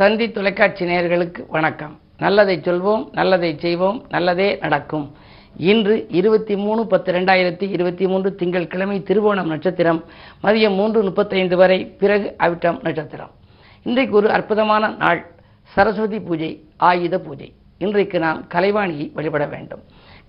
தந்தி தொலைக்காட்சி நேயர்களுக்கு வணக்கம். நல்லதை சொல்வோம் நல்லதை செய்வோம் நல்லதே நடக்கும். இன்று இருபத்தி மூணு பத்து ரெண்டாயிரத்தி இருபத்தி மூன்று திங்கட்கிழமை திருவோணம் நட்சத்திரம் மதியம் மூன்று முப்பத்தைந்து வரை பிறகு அவிட்டம் நட்சத்திரம். இன்றைக்கு ஒரு அற்புதமான நாள் சரஸ்வதி பூஜை ஆயுத பூஜை. இன்றைக்கு நாம் கலைவாணியை வழிபட வேண்டும்.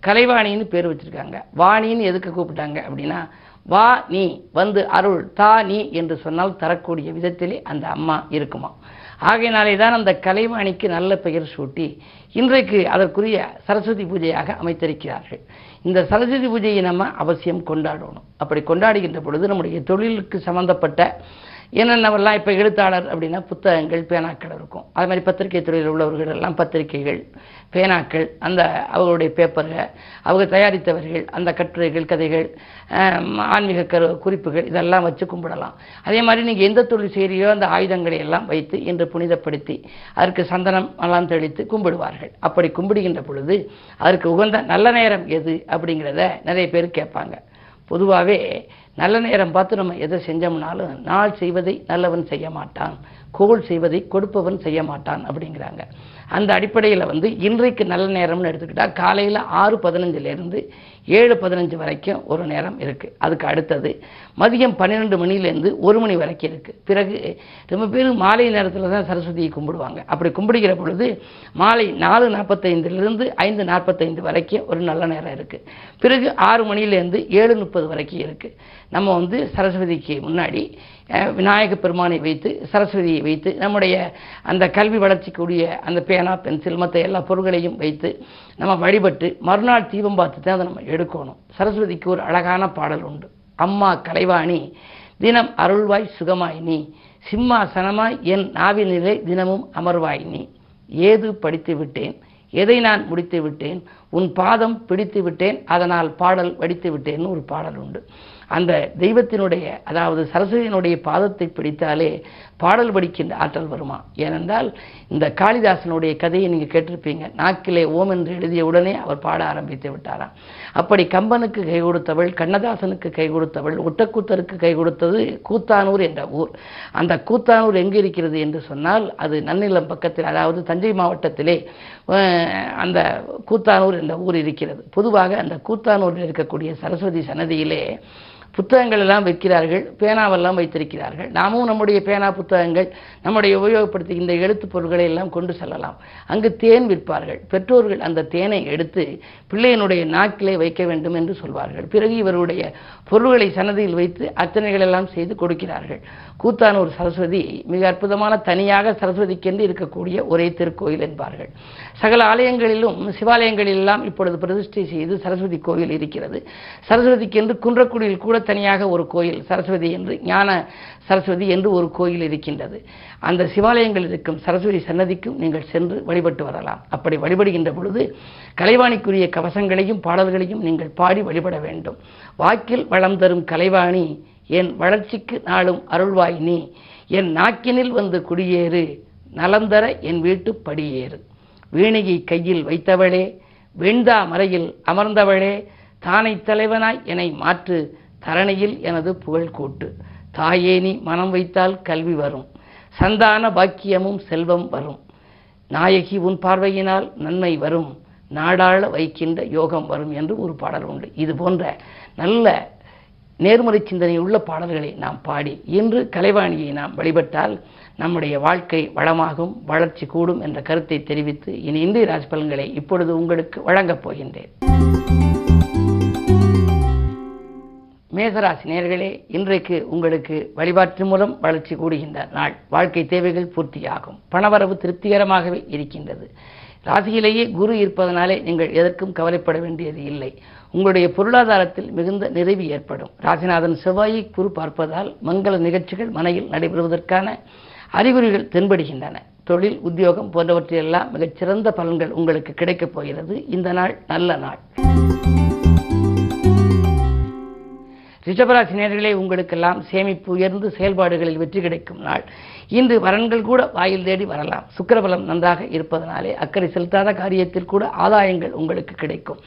கலைவாணின்னு பேர் வச்சிருக்காங்க. வாணின்னு எதுக்கு கூப்பிட்டாங்க அப்படின்னா வா நீ வந்து அருள் தா நீ என்று சொன்னால் தரக்கூடிய விதத்திலே அந்த அம்மா இருக்குமா? ஆகையினாலே தான் அந்த கலைவாணிக்கு நல்ல பெயர் சூட்டி இன்றைக்கு அதற்குரிய சரஸ்வதி பூஜையாக அமைத்திருக்கிறார்கள். இந்த சரஸ்வதி பூஜையை நம்ம அவசியம் கொண்டாடணும். அப்படி கொண்டாடுகின்ற பொழுது நம்முடைய தொழிலுக்கு சம்பந்தப்பட்ட என்னென்னவெல்லாம் இப்போ எழுத்தாளர் அப்படின்னா புத்தகங்கள் பேனாக்கள் இருக்கும். அது மாதிரி பத்திரிகை துறையில் உள்ளவர்கள் எல்லாம் பத்திரிகைகள் பேனாக்கள் அந்த அவர்களுடைய பேப்பர்கள் அவங்க தயாரித்தவர்கள் அந்த கட்டுரைகள் கதைகள் ஆன்மீக கரு குறிப்புகள் இதெல்லாம் வச்சு கும்பிடலாம். அதே மாதிரி நீங்கள் எந்த தொழில் செய்கிறியோ அந்த ஆயுதங்களை எல்லாம் வைத்து இன்று புனிதப்படுத்தி அதற்கு சந்தனம் எல்லாம் தெளித்து கும்பிடுவார்கள். அப்படி கும்பிடுகின்ற பொழுது அதற்கு உகந்த நல்ல நேரம் எது அப்படிங்கிறத நிறைய பேர் கேட்பாங்க. பொதுவாகவே நல்ல நேரம் பார்த்து நம்ம எதை செஞ்சோம்னாலும் நாள் செய்வதை நல்லவன் செய்ய மாட்டான். கோல் செய்வதை கொடுப்பவன் செய்ய மாட்டான் அப்படிங்கிறாங்க. அந்த அடிப்படையில் வந்து இன்றைக்கு நல்ல நேரம்னு எடுத்துக்கிட்டால் காலையில் ஆறு பதினஞ்சுலேருந்து ஏழு பதினஞ்சு வரைக்கும் ஒரு நேரம் இருக்குது அதுக்கு அடுத்தது மதியம் பன்னிரெண்டு மணிலேருந்து ஒரு மணி வரைக்கும் இருக்குது பிறகு ரொம்ப பேர் மாலை நேரத்தில் தான் சரஸ்வதியை கும்பிடுவாங்க. அப்படி கும்பிடுகிற பொழுது மாலை நாலு நாற்பத்தைந்துலேருந்து ஐந்து நாற்பத்தைந்து வரைக்கும் ஒரு நல்ல நேரம் இருக்குது பிறகு ஆறு மணிலேருந்து ஏழு முப்பது வரைக்கும் இருக்குது நம்ம வந்து சரஸ்வதிக்கு முன்னாடி விநாயக பெருமானை வைத்து சரஸ்வதியை வைத்து நம்முடைய அந்த கல்வி வளர்ச்சிக்குரிய அந்த பேனா பென்சில் மற்ற எல்லா பொருட்களையும் வைத்து நம்ம வழிபட்டு மறுநாள் தீபம் பார்த்து தான் அதை நம்ம எடுக்கணும். சரஸ்வதிக்கு ஒரு அழகான பாடல் உண்டு. அம்மா கலைவாணி தினம் அருள்வாய் சுகமாய் நீ சிம்மாசனமாய் என் நாவினிலே தினமும் அமர்வாய் நீ ஏது படித்து விட்டேன் எதை நான் முடித்து விட்டேன் உன் பாதம் பிடித்து விட்டேன் அதனால் பாடல் வடித்து விட்டேன்னு ஒரு பாடல் உண்டு. அந்த தெய்வத்தினுடைய அதாவது சரஸ்வதியினுடைய பாதத்தை பிடித்தாலே பாடல் படிக்கின்ற ஆற்றல் வருமா? ஏனென்றால் இந்த காளிதாசனுடைய கதையை நீங்கள் கேட்டிருப்பீங்க. நாக்கிலே ஓம் என்று எழுதிய உடனே அவர் பாட ஆரம்பித்து விட்டாராம். அப்படி கம்பனுக்கு கை கொடுத்தவள் கண்ணதாசனுக்கு கை கொடுத்தவள் ஒட்டக்கூத்தருக்கு கை கொடுத்தது கூத்தானூர் என்ற ஊர். அந்த கூத்தானூர் எங்கு இருக்கிறது என்று சொன்னால் அது நன்னிலம் பக்கத்தில் அதாவது தஞ்சை மாவட்டத்திலே அந்த கூத்தானூர் என்ற ஊர் இருக்கிறது. பொதுவாக அந்த கூத்தானூரில் இருக்கக்கூடிய சரஸ்வதி சன்னதியிலே புத்தகங்கள் எல்லாம் வைக்கிறார்கள் பேனாவெல்லாம் வைத்திருக்கிறார்கள். நாமும் நம்முடைய பேனா புத்தகங்கள் நம்முடைய உபயோகப்படுத்துகின்ற எழுத்துப் பொருட்களை எல்லாம் கொண்டு செல்லலாம். அங்கு தேன் விற்பார்கள். பெற்றோர்கள் அந்த தேனை எடுத்து பிள்ளையினுடைய நாக்கிலே வைக்க வேண்டும் என்று சொல்வார்கள். பிறகு இவருடைய பொருள்களை சன்னதியில் வைத்து அர்ச்சனைகள் எல்லாம் செய்து கொடுக்கிறார்கள். கூத்தானூர் சரஸ்வதி மிக அற்புதமான தனியாக சரஸ்வதிக்கென்று இருக்கக்கூடிய ஒரே திருக்கோயில் என்பார்கள். சகல ஆலயங்களிலும் சிவாலயங்களிலெல்லாம் இப்பொழுது பிரதிஷ்டை செய்து சரஸ்வதி கோயில் இருக்கிறது. சரஸ்வதிக்கென்று குன்றக்குடியில் கூட தனியாக ஒரு கோயில் சரஸ்வதி என்று ஞான சரஸ்வதி என்று ஒரு கோயில் இருக்கின்றது. அந்த சிவாலயங்கள் இருக்கும் சரஸ்வதி சன்னதிக்கும் நீங்கள் சென்று வழிபட்டு வரலாம். அப்படி வழிபடுகின்ற பொழுது கலைவாணிக்குரிய கவசங்களையும் பாடல்களையும் நீங்கள் பாடி வழிபட வேண்டும். வாக்கில் வளம் தரும் கலைவாணி என் வளர்ச்சிக்கு நாளும் அருள்வாய் நீ என் நாக்கினில் வந்து குடியேறு நலந்தர என் வீட்டு படியேறு. வீணையை கையில் வைத்தவளே வெண்தா மறையில் அமர்ந்தவளே தானை தலைவனாய் என்னை மாற்று தரணியில் எனது புகழ் கூட்டு. தாயே நீ மனம் வைத்தால் கல்வி வரும். சந்தான பாக்கியமும் செல்வம் வரும். நாயகி உன் பார்வையினால் நன்மை வரும். நாடாள வைக்கின்ற யோகம் வரும் என்று ஒரு பாடல் உண்டு. இது போன்ற நல்ல நேர்மறை சிந்தனை உள்ள பாடல்களை நாம் பாடி இன்று கலைவாணியை நாம் வழிபட்டால் நம்முடைய வாழ்க்கை வளமாகும் வளர்ச்சி கூடும் என்ற கருத்தை தெரிவித்து இனி இந்திய ராஜ் பலன்களை இப்பொழுது உங்களுக்கு வழங்கப் போகின்றேன். மேசராசி நேர்களே இன்றைக்கு உங்களுக்கு வழிபாட்டு மூலம் வளர்ச்சி கூடுகின்ற நாள். வாழ்க்கை தேவைகள் பூர்த்தியாகும். பணவரவு திருப்திகரமாகவே இருக்கின்றது. ராசியிலேயே குரு இருப்பதனாலே நீங்கள் எதற்கும் கவலைப்பட வேண்டியது இல்லை. உங்களுடைய பொருளாதாரத்தில் மிகுந்த நிறைவு ஏற்படும். ராசிநாதன் செவ்வாயை குரு பார்ப்பதால் மங்கள நிகழ்ச்சிகள் மனையில் நடைபெறுவதற்கான அறிகுறிகள் தென்படுகின்றன. தொழில் உத்தியோகம் போன்றவற்றையெல்லாம் மிகச்சிறந்த பலன்கள் உங்களுக்கு கிடைக்கப் போகிறது. இந்த நாள் நல்ல நாள். ரிஷபராசி நேர்களே உங்களுக்கெல்லாம் சேமிப்பு உயர்ந்து செயல்பாடுகளில் வெற்றி கிடைக்கும் நாள். இன்று வரன்கள் கூட வாயில் தேடி வரலாம். சுக்கரபலம் நன்றாக இருப்பதனாலே அக்கறை செலுத்தாத காரியத்தில் கூட ஆதாயங்கள் உங்களுக்கு கிடைக்கும்.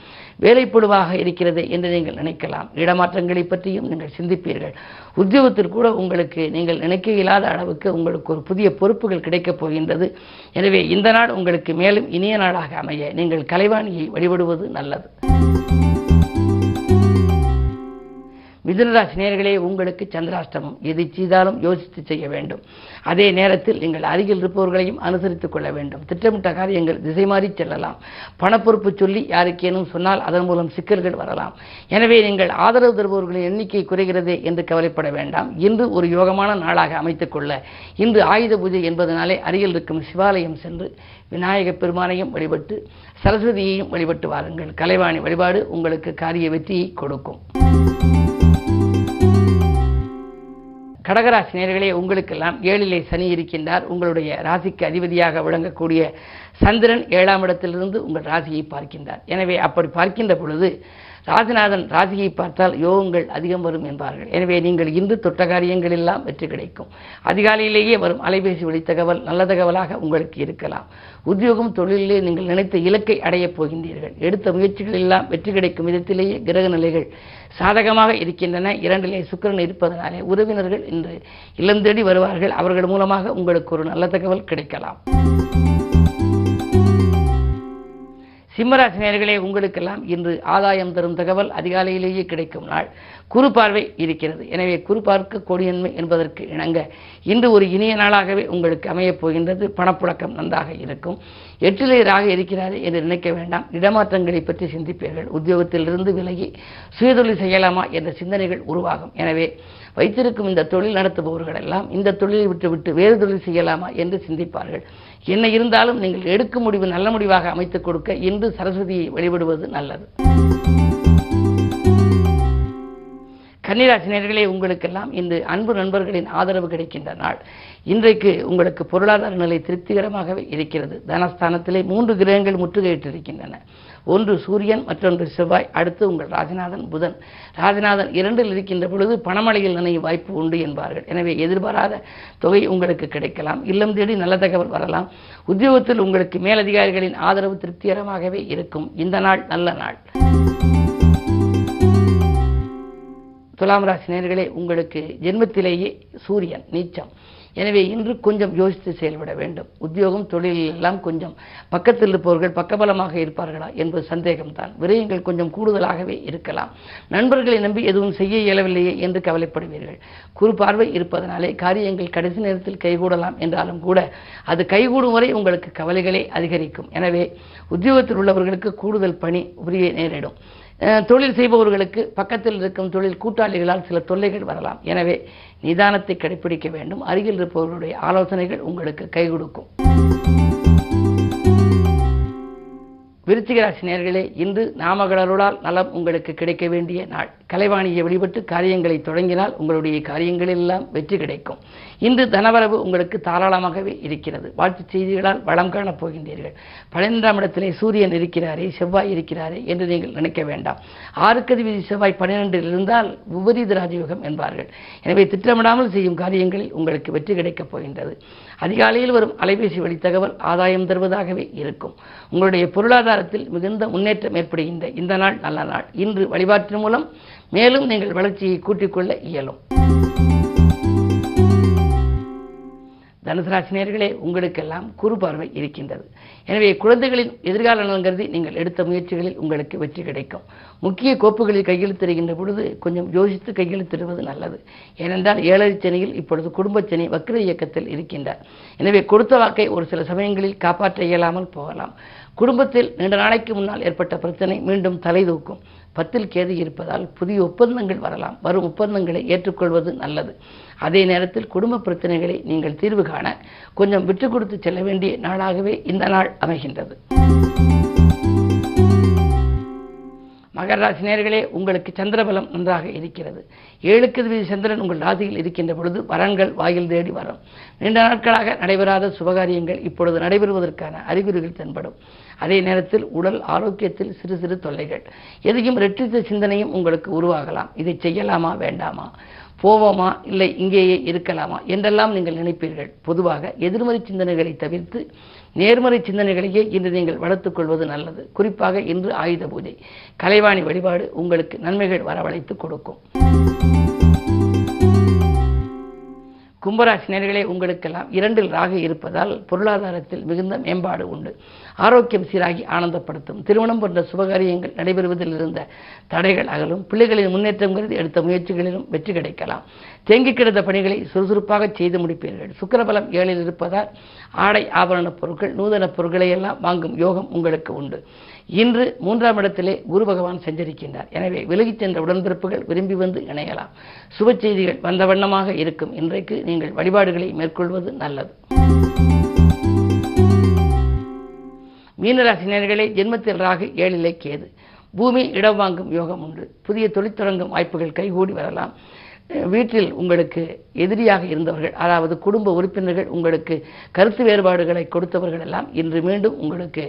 வேலைப்புழுவாக இருக்கிறது என்று நீங்கள் நினைக்கலாம். இடமாற்றங்களை பற்றியும் நீங்கள் சிந்திப்பீர்கள். உத்தியோகத்தில் கூட உங்களுக்கு நீங்கள் நினைக்க இயலாத அளவுக்கு உங்களுக்கு ஒரு புதிய பொறுப்புகள் கிடைக்கப் போகின்றது. எனவே இந்த நாள் உங்களுக்கு மேலும் இனிய நாளாக அமைய நீங்கள் கலைவாணியை வழிபடுவது நல்லது. மிதுனராசி நேர்களே உங்களுக்கு சந்திராஷ்டமம். எது செய்தாலும் யோசித்து செய்ய வேண்டும். அதே நேரத்தில் நீங்கள் அருகில் இருப்பவர்களையும் அனுசரித்துக் கொள்ள வேண்டும். திட்டமிட்ட காரியங்கள் திசை மாறி செல்லலாம். பணப்பொறுப்பு சொல்லி யாருக்கேனும் சொன்னால் அதன் மூலம் சிக்கல்கள் வரலாம். எனவே நீங்கள் ஆதரவு தருபவர்களின் எண்ணிக்கை குறைகிறதே என்று கவலைப்பட வேண்டாம். இன்று ஒரு யோகமான நாளாக அமைத்துக் கொள்ள. இன்று ஆயுத பூஜை என்பதனாலே அருகில் இருக்கும் சிவாலயம் சென்று விநாயகப் பெருமானையும் வழிபட்டு சரஸ்வதியையும் வழிபட்டு வாருங்கள். கலைவாணி வழிபாடு உங்களுக்கு காரிய வெற்றியை கொடுக்கும். கடகராசி நேர்களே உங்களுக்கெல்லாம் ஏழிலே சனி இருக்கின்றார். உங்களுடைய ராசிக்கு அதிபதியாக விளங்கக்கூடிய சந்திரன் ஏழாம் இடத்திலிருந்து உங்கள் ராசியை பார்க்கின்றார். எனவே அப்படி பார்க்கின்ற பொழுது ராஜநாதன் ராசியை பார்த்தால் யோகங்கள் அதிகம் வரும் என்பார்கள். எனவே நீங்கள் இன்று தொட்ட காரியங்கள் எல்லாம் வெற்றி கிடைக்கும். அதிகாலையிலேயே வரும் அலைபேசி வழி தகவல் நல்ல தகவலாக உங்களுக்கு இருக்கலாம். உத்தியோகம் தொழிலிலே நீங்கள் நினைத்த இலக்கை அடையப் போகின்றீர்கள். எடுத்த முயற்சிகள் எல்லாம் வெற்றி கிடைக்கும் விதத்திலேயே கிரக நிலைகள் சாதகமாக இருக்கின்றன. இரண்டிலே சுக்கிரன் இருப்பதனாலே உறவினர்கள் இன்று இல்லம் தேடி வருவார்கள். அவர்கள் மூலமாக உங்களுக்கு ஒரு நல்ல தகவல் கிடைக்கலாம். சிம்மராசி நேர்களே உங்களுக்கெல்லாம் இன்று ஆதாயம் தரும் தகவல் அதிகாலையிலேயே கிடைக்கும் நாள். குறு பார்வை இருக்கிறது. எனவே குறு பார்க்க கொடியன்மை என்பதற்கு இணங்க இன்று ஒரு இனிய நாளாகவே உங்களுக்கு அமையப் போகின்றது. பணப்புழக்கம் நன்றாக இருக்கும். எட்டிலே ராக இருக்கிறாரே என்று நினைக்க வேண்டாம். இடமாற்றங்களை பற்றி சிந்திப்பீர்கள். உத்தியோகத்திலிருந்து விலகி சுயதொழில் செய்யலாமா என்ற சிந்தனைகள் உருவாகும். எனவே வைத்திருக்கும் இந்த தொழில் நடத்துபவர்கள் எல்லாம் இந்த தொழிலை விட்டுவிட்டு வேறு தொழில் செய்யலாமா என்று சிந்திப்பார்கள். என்ன இருந்தாலும் நீங்கள் எடுக்கும் முடிவு நல்ல முடிவாக அமைத்துக் கொடுக்க இன்று சரஸ்வதியை வழிபடுவது நல்லது. கன்னிராசினியர்களே உங்களுக்கெல்லாம் இன்று அன்பு நண்பர்களின் ஆதரவு கிடைக்கின்ற நாள். இன்றைக்கு உங்களுக்கு பொருளாதார நிலை திருப்திகரமாகவே இருக்கிறது. தனஸ்தானத்திலே மூன்று கிரகங்கள் முற்றுகையிட்டிருக்கின்றன. ஒன்று சூரியன் மற்றொன்று செவ்வாய் அடுத்து உங்கள் ராஜநாதன் புதன். ராஜநாதன் இரண்டில் இருக்கின்ற பொழுது பணமழையில் நினைவு வாய்ப்பு உண்டு என்பார்கள். எனவே எதிர்பாராத தொகை உங்களுக்கு கிடைக்கலாம். இல்லம் தேடி நல்ல தகவல் வரலாம். உத்தியோகத்தில் உங்களுக்கு மேலதிகாரிகளின் ஆதரவு திருப்திகரமாகவே இருக்கும். இந்த நாள் நல்ல நாள். துலாம் ராசி நேர்களே உங்களுக்கு ஜென்மத்திலேயே சூரியன் நீச்சம். எனவே இன்று கொஞ்சம் யோசித்து செயல்பட வேண்டும். உத்தியோகம் தொழிலில் எல்லாம் கொஞ்சம் பக்கத்தில் இருப்பவர்கள் பக்கபலமாக இருப்பார்களா என்பது சந்தேகம்தான். விரயங்கள் கொஞ்சம் கூடுதலாகவே இருக்கலாம். நண்பர்களை நம்பி எதுவும் செய்ய இயலவில்லையே என்று கவலைப்படுவீர்கள். குறுபார்வை இருப்பதனாலே காரியங்கள் கடைசி நேரத்தில் கைகூடலாம் என்றாலும் கூட அது கைகூடும் வரை உங்களுக்கு கவலைகளே அதிகரிக்கும். எனவே உத்தியோகத்தில் உள்ளவர்களுக்கு கூடுதல் பணி உரிய நேரிடும். தொழில் செய்பவர்களுக்கு பக்கத்தில் இருக்கும் தொழில் கூட்டாளிகளால் சில தொல்லைகள் வரலாம். எனவே நிதானத்தை கடைபிடிக்க வேண்டும். அருகில் இருப்பவர்களுடைய ஆலோசனைகள் உங்களுக்கு கை கொடுக்கும். விருச்சிக ராசி நேர்களே இன்று நாமகளருளால் நலம் உங்களுக்கு கிடைக்க வேண்டிய நாள். கலைவாணியை வழிபட்டு காரியங்களை தொடங்கினால் உங்களுடைய காரியங்களெல்லாம் வெற்றி கிடைக்கும். இன்று தனவரவு உங்களுக்கு தாராளமாகவே இருக்கிறது. வாழ்த்துச் செய்திகளால் வளம் காணப் போகின்றீர்கள். பன்னிரெண்டாம் இடத்திலே சூரியன் இருக்கிறாரே செவ்வாய் இருக்கிறாரே என்று நீங்கள் நினைக்க வேண்டாம். ஆறுக்கதிபதி செவ்வாய் பன்னிரெண்டில் இருந்தால் விபரீத ராஜயோகம் என்பார்கள். எனவே திட்டமிடாமல் செய்யும் காரியங்களில் உங்களுக்கு வெற்றி கிடைக்கப் போகின்றது. அதிகாலையில் வரும் அலைபேசி வழி தகவல் ஆதாயம் தருவதாகவே இருக்கும். உங்களுடைய பொருளாதாரத்தில் மிகுந்த முன்னேற்றம் ஏற்படுகின்ற இந்த நாள் நல்ல நாள். இன்று வழிபாட்டின் மூலம் மேலும் நீங்கள் வளர்ச்சியை கூட்டிக்கொள்ள இயலும். தனுசராசினியர்களே உங்களுக்கெல்லாம் குறு பார்வை இருக்கின்றது. எனவே குழந்தைகளின் எதிர்கால நலன் கருதி நீங்கள் எடுத்த முயற்சிகளில் உங்களுக்கு வெற்றி கிடைக்கும். முக்கிய கோப்புகளில் கையெழுத்திடுகின்ற பொழுது கொஞ்சம் யோசித்து கையெழுத்திடுவது நல்லது. ஏனென்றால் ஏழரை சனியில் இப்பொழுது குடும்பச்சனி வக்ர இயக்கத்தில் இருக்கின்றார். எனவே கொடுத்த வாக்கை ஒரு சில சமயங்களில் காப்பாற்ற இயலாமல் போகலாம். குடும்பத்தில் நீண்ட நாளைக்கு முன்னால் ஏற்பட்ட பிரச்சனை மீண்டும் தலை தூக்கும். பத்தில் கேது இருப்பதால் புதிய ஒப்பந்தங்கள் வரலாம். வரும் ஒப்பந்தங்களை ஏற்றுக்கொள்வது நல்லது. அதே நேரத்தில் குடும்ப பிரச்சனைகளை நீங்கள் தீர்வு காண கொஞ்சம் விட்டு கொடுத்து செல்ல வேண்டிய நாளாகவே இந்த நாள் அமைகின்றது. மகர ராசி நேர்களே உங்களுக்கு சந்திரபலம் நன்றாக இருக்கிறது. ஏழுக்கு வீதி சந்திரன் உங்கள் ராசியில் இருக்கின்ற பொழுது வரன்கள் வாயில் தேடி வரும். நீண்ட நாட்களாக நடைபெறாத சுபகாரியங்கள் இப்பொழுது நடைபெறுவதற்கான அறிகுறிகள் தென்படும். அதே நேரத்தில் உடல் ஆரோக்கியத்தில் சிறு சிறு தொல்லைகள். எதையும் ரெட்டித்த சிந்தனையும் உங்களுக்கு உருவாகலாம். இதை செய்யலாமா? வேண்டாமா? போவோமா? இல்லை இங்கேயே இருக்கலாமா? என்றெல்லாம் நீங்கள் நினைப்பீர்கள். பொதுவாக எதிர்மறை சிந்தனைகளை தவிர்த்து நேர்மறை சிந்தனைகளையே இன்று நீங்கள் வளர்த்துக் கொள்வது நல்லது. குறிப்பாக இன்று ஆயுத பூஜை. கலைவாணி வழிபாடு உங்களுக்கு நன்மைகள் வரவழைத்து கொடுக்கும். கும்பராசினியர்களே உங்களுக்கெல்லாம் இரண்டில் ராக இருப்பதால் பொருளாதாரத்தில் மிகுந்த மேம்பாடு உண்டு. ஆரோக்கியம் சீராகி ஆனந்தப்படுத்தும். திருமணம் போன்ற சுபகாரியங்கள் நடைபெறுவதில் இருந்த தடைகள் அகலும். பிள்ளைகளின் முன்னேற்றம் கருதி எடுத்த முயற்சிகளிலும் வெற்றி கிடைக்கலாம். தேங்கி கிடந்த பணிகளை சுறுசுறுப்பாக செய்து முடிப்பீர்கள். சுக்கரபலம் ஏழில் இருப்பதால் ஆடை ஆபரண பொருட்கள் நூதன பொருட்களை எல்லாம் வாங்கும் யோகம் உங்களுக்கு உண்டு. இன்று மூன்றாம் இடத்திலே குரு பகவான் சஞ்சரிக்கின்றார். எனவே விலகிச் சென்ற உடன்பிறப்புகள் விரும்பி வந்து இணையலாம். சுப செய்திகள் வந்த வண்ணமாக இருக்கும். இன்றைக்கு நீங்கள் வழிபாடுகளை மேற்கொள்வது நல்லது. மீனராசினியர்களே ஜென்மத்தில் ராகு ஏழிலே கேது. பூமி இடம் வாங்கும் யோகம் உண்டு. புதிய தொழில் தொடங்கும் வாய்ப்புகள் கைகூடி வரலாம். வீட்டில் உங்களுக்கு எதிரியாக இருந்தவர்கள் அதாவது குடும்ப உறுப்பினர்கள் உங்களுக்கு கருத்து வேறுபாடுகளை கொடுத்தவர்கள் எல்லாம் இன்று மீண்டும் உங்களுக்கு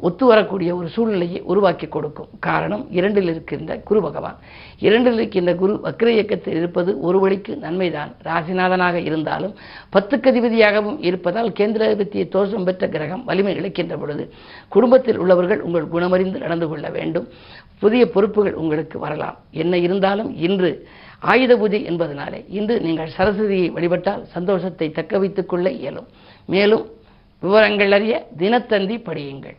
ஒத்து வரக்கூடிய ஒரு சூழ்நிலையை உருவாக்கி கொடுக்கும். காரணம் இரண்டில் இருக்கின்ற குரு பகவான். இரண்டில் இருக்கின்ற குரு வக்ர இயக்கத்தில் இருப்பது ஒரு வழிக்கு நன்மைதான். ராசிநாதனாக இருந்தாலும் பத்துக்கு அதிபதியாகவும் இருப்பதால் கேந்திராதிபத்திய தோஷம் பெற்ற கிரகம் வலிமை இழக்கின்ற பொழுது குடும்பத்தில் உள்ளவர்கள் உங்கள் குணமறிந்து நடந்து கொள்ள வேண்டும். புதிய பொறுப்புகள் உங்களுக்கு வரலாம். என்ன இருந்தாலும் இன்று ஆயுத பூஜை என்பதனாலே இன்று நீங்கள் சரஸ்வதியை வழிபட்டால் சந்தோஷத்தை தக்க வைத்துக் கொள்ள இயலும். மேலும் விவரங்கள் அறிய தினத்தந்தி படியுங்கள்.